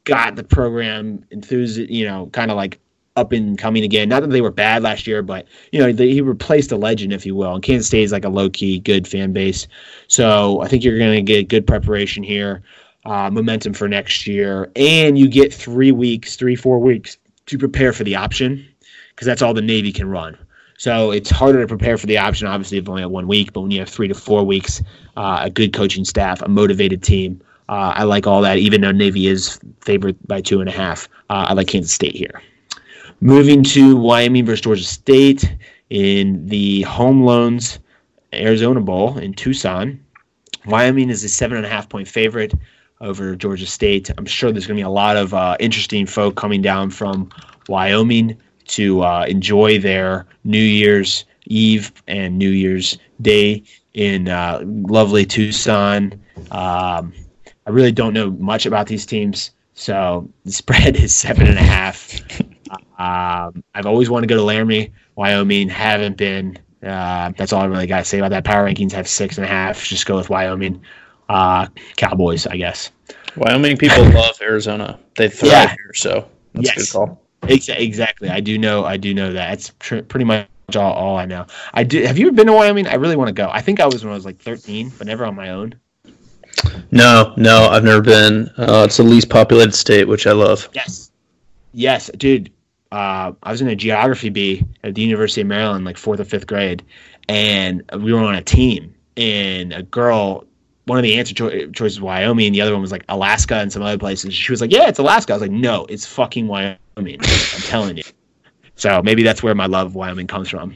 got the program enthused, you know, kind of like up and coming again. Not that they were bad last year, but you know he replaced a legend, if you will. And Kansas State is like a low key good fan base, so I think you're going to get good preparation here, uh, momentum for next year, and you get three weeks, three four weeks to prepare for the option because that's all the Navy can run. So it's harder to prepare for the option. Obviously, if only have one week, but when you have three to four weeks, uh, a good coaching staff, a motivated team, uh, I like all that. Even though Navy is favored by two and a half, uh, I like Kansas State here. Moving to Wyoming versus Georgia State in the Home Loans Arizona Bowl in Tucson. Wyoming is a seven and a half point favorite over Georgia State. I'm sure there's going to be a lot of uh, interesting folk coming down from Wyoming to uh, enjoy their New Year's Eve and New Year's Day in uh, lovely Tucson. Um, I really don't know much about these teams, so the spread is seven and a half. Um, I've always wanted to go to Laramie, Wyoming. Haven't been. Uh, that's all I really got to say about that. Power rankings have six and a half. Just go with Wyoming. Uh, Cowboys, I guess. Wyoming people love Arizona. They thrive yeah. here, so that's yes. a good call. Exactly. I do know. I do know that. It's tr- pretty much all, all I know. I do. Have you ever been to Wyoming? I really want to go. I think I was when I was like 13, but never on my own. No, no, I've never been. Uh, it's the least populated state, which I love. Yes, yes, dude uh, I was in a geography bee at the University of Maryland, like fourth or fifth grade, and we were on a team. And a girl, one of the answer cho- choices was Wyoming, and the other one was like Alaska and some other places. She was like, "Yeah, it's Alaska." I was like, "No, it's fucking Wyoming." I'm telling you. So maybe that's where my love of Wyoming comes from.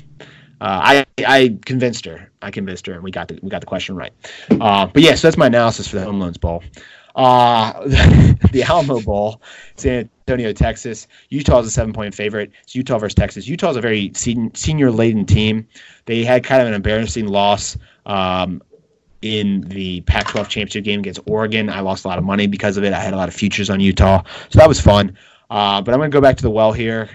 Uh, I I convinced her. I convinced her, and we got the we got the question right. Uh, but yeah, so that's my analysis for the home loans bowl. Uh, the Alamo Bowl, San Antonio, Texas. Utah is a seven point favorite. It's Utah versus Texas. Utah is a very senior laden team. They had kind of an embarrassing loss um, in the Pac 12 championship game against Oregon. I lost a lot of money because of it. I had a lot of futures on Utah. So that was fun. Uh, but I'm going to go back to the well here.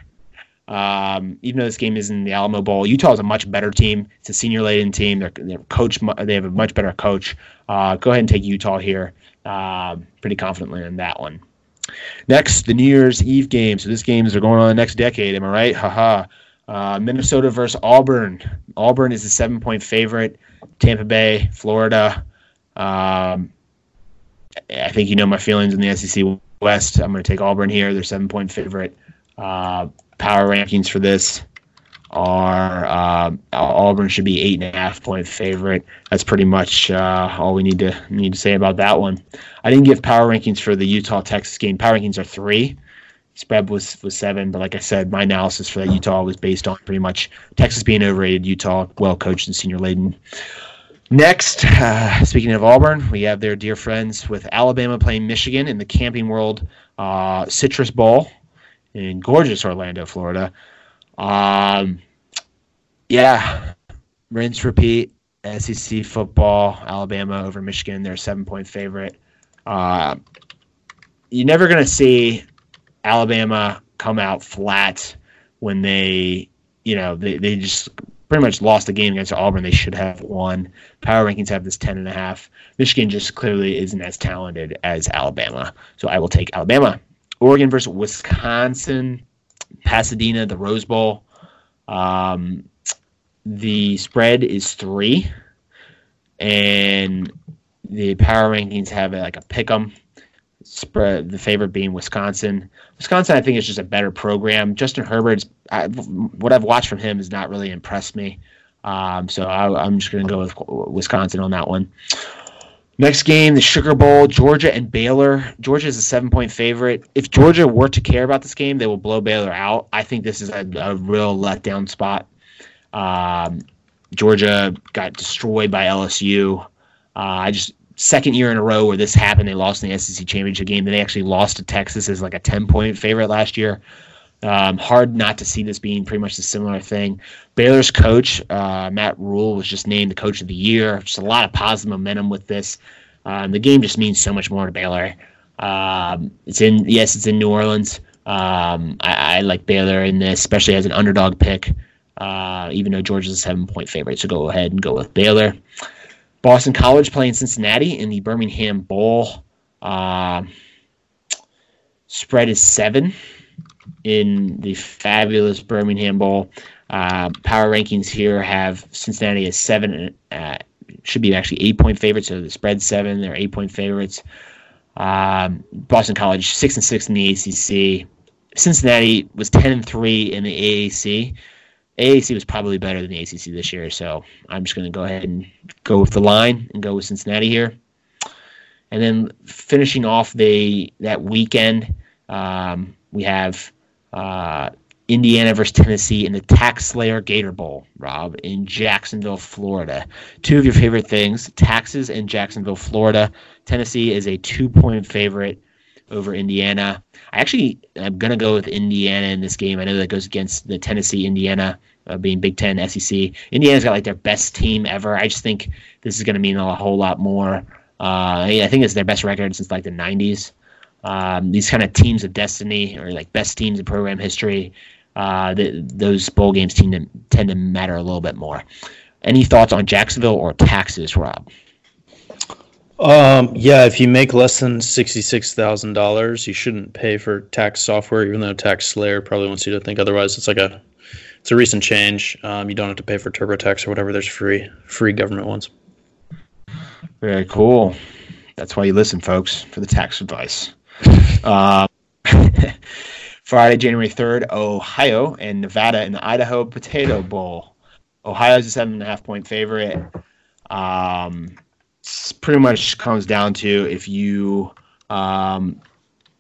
Um, even though this game is in the Alamo Bowl, Utah is a much better team. It's a senior laden team. They're, they're. They have a much better coach. Uh, go ahead and take Utah here uh, pretty confidently in that one. Next, the New Year's Eve game. So this games are going on the next decade. Am I right? Haha. Uh, Minnesota versus Auburn. Auburn is a seven point favorite. Tampa Bay, Florida. Um, I think you know my feelings in the SEC West. I'm going to take Auburn here. They're seven point favorite. Uh, power rankings for this are uh, Auburn should be eight and a half point favorite. That's pretty much uh, all we need to need to say about that one. I didn't give power rankings for the Utah Texas game. Power rankings are three. Spread was was seven, but like I said, my analysis for that Utah was based on pretty much Texas being overrated, Utah well coached and senior laden. Next, uh, speaking of Auburn, we have their dear friends with Alabama playing Michigan in the Camping World uh, Citrus Bowl in gorgeous Orlando, Florida. Um, yeah, rinse repeat. SEC football, Alabama over Michigan. They're seven point favorite. Uh, you're never going to see Alabama come out flat when they, you know, they, they just pretty much lost the game against Auburn. They should have won. Power rankings have this ten and a half. Michigan just clearly isn't as talented as Alabama. So I will take Alabama. Oregon versus Wisconsin. Pasadena, the Rose Bowl. Um, the spread is three, and the power rankings have like a pick 'em spread. The favorite being Wisconsin. Wisconsin, I think, is just a better program. Justin Herbert's I, what I've watched from him has not really impressed me. Um, so I, am just going to go with Wisconsin on that one. Next game, the Sugar Bowl, Georgia and Baylor. Georgia is a seven point favorite. If Georgia were to care about this game, they will blow Baylor out. I think this is a, a real letdown spot. Um, Georgia got destroyed by LSU. Uh, I just second year in a row where this happened. They lost in the SEC championship game. Then they actually lost to Texas as like a ten point favorite last year. Um, hard not to see this being pretty much a similar thing. Baylor's coach uh, Matt Rhule was just named the coach of the year. Just a lot of positive momentum with this. Um, the game just means so much more to Baylor. Um, it's in yes, it's in New Orleans. Um, I, I, like Baylor in this, especially as an underdog pick. Uh, even though Georgia's a seven point favorite, so go ahead and go with Baylor. Boston College playing Cincinnati in the Birmingham Bowl. Uh, spread is seven in the fabulous Birmingham Bowl. Uh, power rankings here have Cincinnati as seven, uh, should be actually eight point favorites. So the spread seven, they're eight point favorites. Um, Boston College six and six in the ACC. Cincinnati was ten and three in the AAC. AAC was probably better than the ACC this year, so I'm just going to go ahead and go with the line and go with Cincinnati here. And then finishing off the that weekend, um, we have uh, Indiana versus Tennessee in the TaxSlayer Gator Bowl, Rob, in Jacksonville, Florida. Two of your favorite things, taxes in Jacksonville, Florida. Tennessee is a two point favorite over Indiana. I actually I'm to go with Indiana in this game. I know that goes against the Tennessee Indiana uh, being Big Ten SEC. Indiana's got like their best team ever. I just think this is to mean a whole lot more. Uh, I think it's their best record since like the 90s. Um, these kind of teams of destiny or like best teams in program history, uh, the, those bowl games tend to, tend to matter a little bit more. Any thoughts on Jacksonville or taxes, Rob? Um, yeah, if you make less than sixty-six thousand dollars, you shouldn't pay for tax software, even though TaxSlayer probably wants you to think otherwise. It's like a, it's a recent change. Um, you don't have to pay for TurboTax or whatever. There's free, free government ones. Very cool. That's why you listen, folks, for the tax advice. uh, Friday, January third, Ohio and Nevada in the Idaho Potato Bowl. Ohio's a seven and a half point favorite. Um, pretty much comes down to if you um,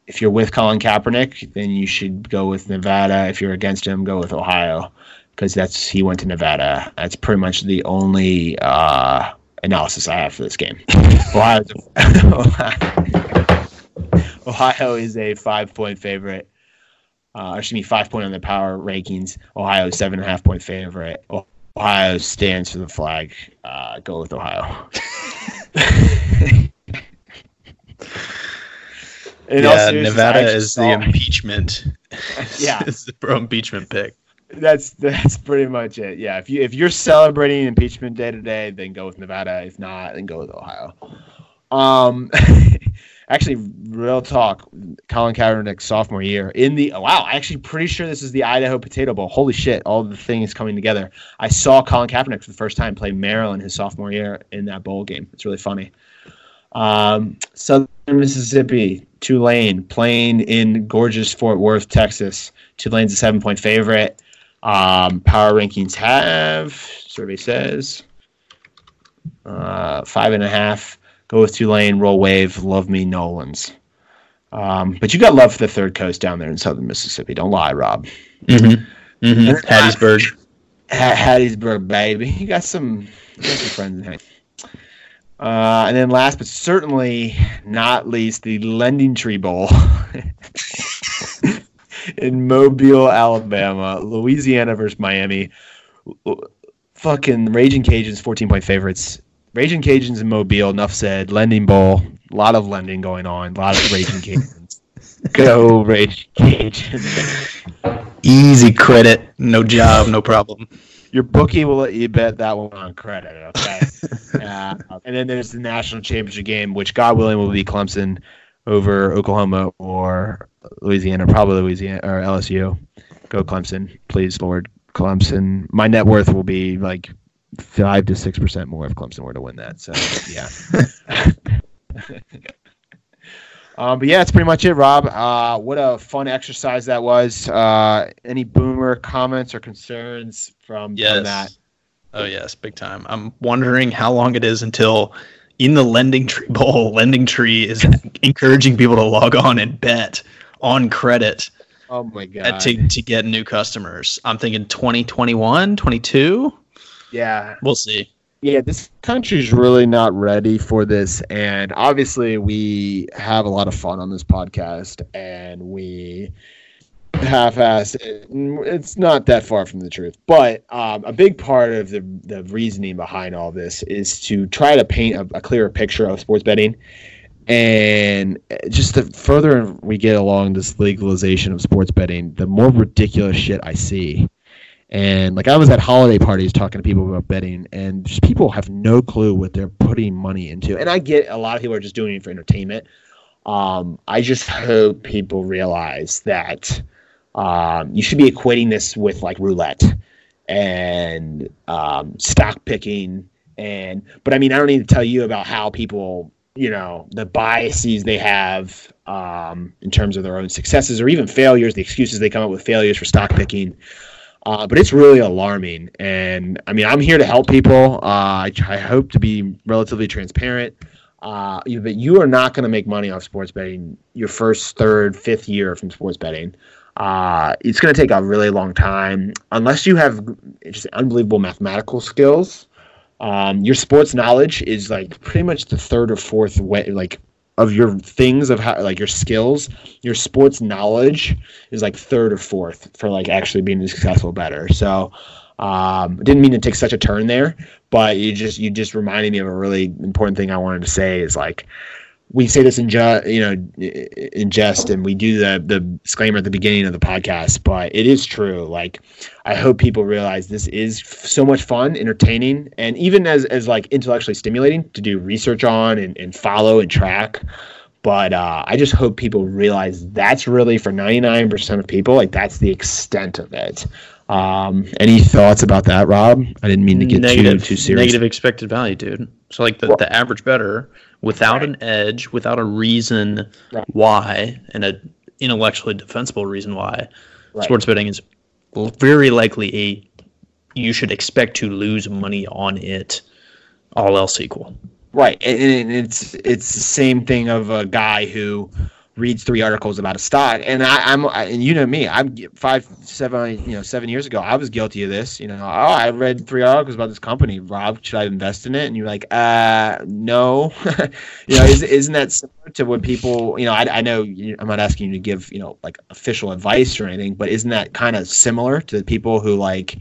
if you're with Colin Kaepernick, then you should go with Nevada. If you're against him, go with Ohio because that's he went to Nevada. That's pretty much the only uh, analysis I have for this game. Ohio, Ohio is a five point favorite. Uh, excuse me, five point on the power rankings. Ohio seven and a half point favorite. Ohio stands for the flag. Uh, go with Ohio. yeah, Nevada is the impeachment. yeah, it's the pro impeachment pick. That's that's pretty much it. Yeah, if you if you're celebrating impeachment day today, then go with Nevada. If not, then go with Ohio. Um, actually, real talk. Colin Kaepernick's sophomore year in the wow. I actually, pretty sure this is the Idaho Potato Bowl. Holy shit! All the things coming together. I saw Colin Kaepernick for the first time play Maryland his sophomore year in that bowl game. It's really funny. Um, Southern Mississippi, Tulane playing in gorgeous Fort Worth, Texas. Tulane's a seven point favorite. Um, power rankings have survey says uh, five and a half. Go with Tulane. Roll wave. Love me Nolans. Um, but you got love for the third coast down there in southern Mississippi. Don't lie, Rob. Mm-hmm. Mm-hmm. Hattiesburg. Hattiesburg, baby. You got some, you got some friends in here. Uh, and then last but certainly not least, the LendingTree Bowl in Mobile, Alabama. Louisiana versus Miami. Fucking Raging Cajuns, 14 point favorites. Raging Cajuns in Mobile, enough said. Lending Bowl, a lot of lending going on, a lot of Raging Cajuns. Go Raging Cajuns. Easy credit, no job, no problem your bookie will let you bet that one on credit. Okay. uh, and then there's the national championship game, which God willing will be Clemson over Oklahoma or Louisiana, probably Louisiana or LSU. Go Clemson, please, Lord Clemson. My net worth will be like five to six percent more if Clemson were to win that. So yeah. Um, but yeah, that's pretty much it, Rob. Uh, what a fun exercise that was. Uh, any boomer comments or concerns from, yes. from that? Oh yes, big time. I'm wondering how long it is until in the LendingTree Bowl, LendingTree is encouraging people to log on and bet on credit. Oh my god! To to get new customers. I'm thinking 2021, 22. Yeah, we'll see. Yeah, this country's really not ready for this. And obviously, we have a lot of fun on this podcast and we half-assed it. It's not that far from the truth. But um, a big part of the, the reasoning behind all this is to try to paint a, a clearer picture of sports betting. And just the further we get along this legalization of sports betting, the more ridiculous shit I see and like I was at holiday parties talking to people about betting, and just people have no clue what they're putting money into. And I get a lot of people are just doing it for entertainment. Um, I just hope people realize that um, you should be equating this with like roulette and um, stock picking. And but I mean, I don't need to tell you about how people, you know, the biases they have um, in terms of their own successes or even failures, the excuses they come up with failures for stock picking. Uh, but it's really alarming. And I mean, I'm here to help people. Uh, I, I, hope to be relatively transparent. Uh, you, but you are not going to make money off sports betting your first, third, fifth year from sports betting. Uh, it's going to take a really long time unless you have just unbelievable mathematical skills. Um, your sports knowledge is like pretty much the third or fourth way, like of your things of how like your skills your sports knowledge is like third or fourth for like actually being a successful better. So um didn't mean to take such a turn there but you just you just reminded me of a really important thing i wanted to say is like we say this in ju- you know in jest and we do the the disclaimer at the beginning of the podcast but it is true. Like i hope people realize this is so much fun entertaining and even as as like intellectually stimulating to do research on and, and follow and track. But uh, i just hope people realize that's really for 99% of people like that's the extent of it um, any thoughts about that rob i didn't mean to get negative, too, too serious negative expected value dude so like the, well, the average better without right. an edge, without a reason right. why, and a intellectually defensible reason why, right. sports betting is very likely a you should expect to lose money on it, all else equal. Right, and it's it's the same thing of a guy who reads three articles about a stock, and I, am and you know me, I'm five, seven, you know, seven years ago, I was guilty of this. You know, oh, I read three articles about this company. Rob, should I invest in it? And you're like, uh, no. you know, is, isn't that similar to what people? You know, I, I know I'm not asking you to give you know like official advice or anything, but isn't that kind of similar to the people who like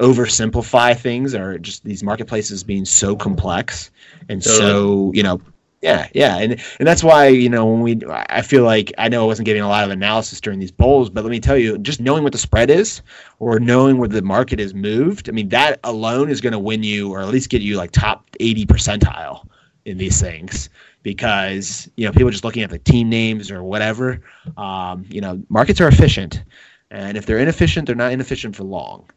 oversimplify things or just these marketplaces being so complex and so you know yeah, yeah, and and that's why you know when we, I feel like I know I wasn't giving a lot of analysis during these bowls, but let me tell you, just knowing what the spread is or knowing where the market has moved, I mean that alone is going to win you or at least get you like top eighty percentile in these things because you know people just looking at the team names or whatever. Um, you know, markets are efficient, and if they're inefficient, they're not inefficient for long.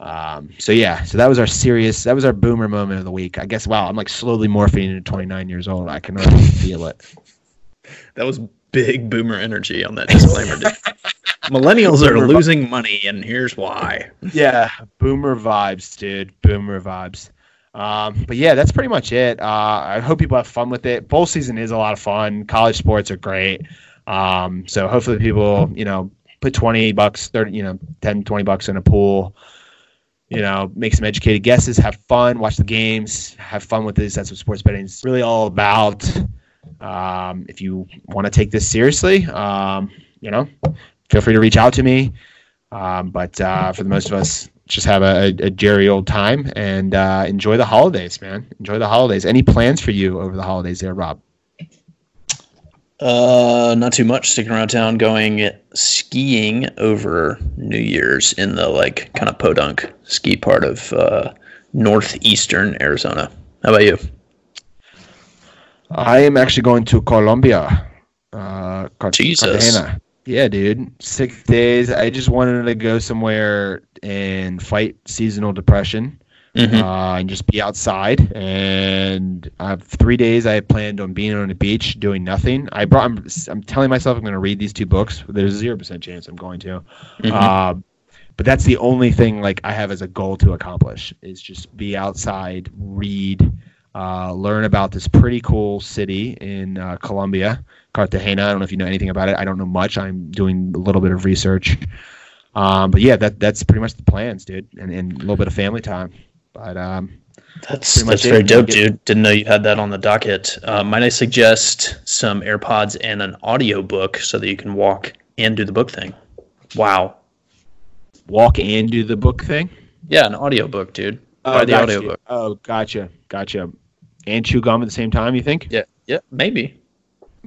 Um, so yeah, so that was our serious, that was our boomer moment of the week. I guess. Wow, I'm like slowly morphing into 29 years old. I can already feel it. That was big boomer energy on that disclaimer. Millennials are losing money, and here's why. Yeah, boomer vibes, dude. Boomer vibes. Um, but yeah, that's pretty much it. Uh, I hope people have fun with it. Bowl season is a lot of fun. College sports are great. Um, so hopefully people, you know, put 20 bucks, 30, you know, 10, 20 bucks in a pool you know, make some educated guesses, have fun, watch the games, have fun with this. That's what sports betting is really all about. Um, if you want to take this seriously, um, you know, feel free to reach out to me. Um, but uh, for the most of us, just have a, a Jerry old time and uh, enjoy the holidays, man. Enjoy the holidays. Any plans for you over the holidays there, Rob? Uh, not too much. Sticking around town, going skiing over New Year's in the like kind of podunk ski part of uh, northeastern Arizona. How about you? I am actually going to Colombia. Uh, Car- Jesus. Cartagena. Yeah, dude. Six days. I just wanted to go somewhere and fight seasonal depression mm-hmm. uh, and just be outside. And I have three days I have planned on being on the beach doing nothing. I brought. I'm, I'm telling myself I'm going to read these two books. There's a zero percent chance I'm going to. Mm-hmm. Uh, but that's the only thing like I have as a goal to accomplish is just be outside, read, uh, learn about this pretty cool city in uh, Colombia, Cartagena. I don't know if you know anything about it. I don't know much. I'm doing a little bit of research. Um, but yeah, that that's pretty much the plans, dude, and, and a little bit of family time. But um, That's that's very dope, Get- dude. Didn't know you had that on the docket. Uh, might I suggest some AirPods and an audio book so that you can walk and do the book thing? Wow. Walk and do the book thing. Yeah, an audio book, dude. Buy the gotcha. audio book. Oh, gotcha, gotcha. And chew gum at the same time. You think? Yeah, yeah, maybe.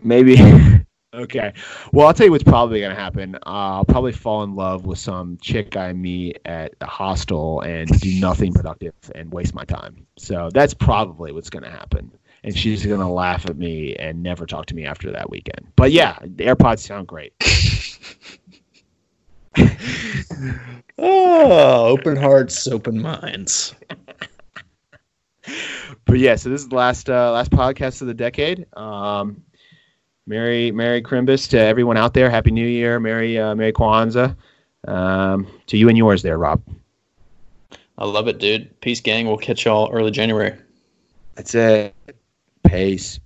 Maybe. okay. Well, I'll tell you what's probably going to happen. Uh, I'll probably fall in love with some chick I meet at a hostel and do nothing productive and waste my time. So that's probably what's going to happen. And she's going to laugh at me and never talk to me after that weekend. But yeah, the AirPods sound great. Oh, open hearts, open minds. But yeah, so this is the last uh, last podcast of the decade. Um, Merry Merry Crimbus to everyone out there. Happy New Year. Merry uh, Merry Kwanzaa. Um, to you and yours there, Rob. I love it, dude. Peace, gang. We'll catch y'all early January. That's it. Peace.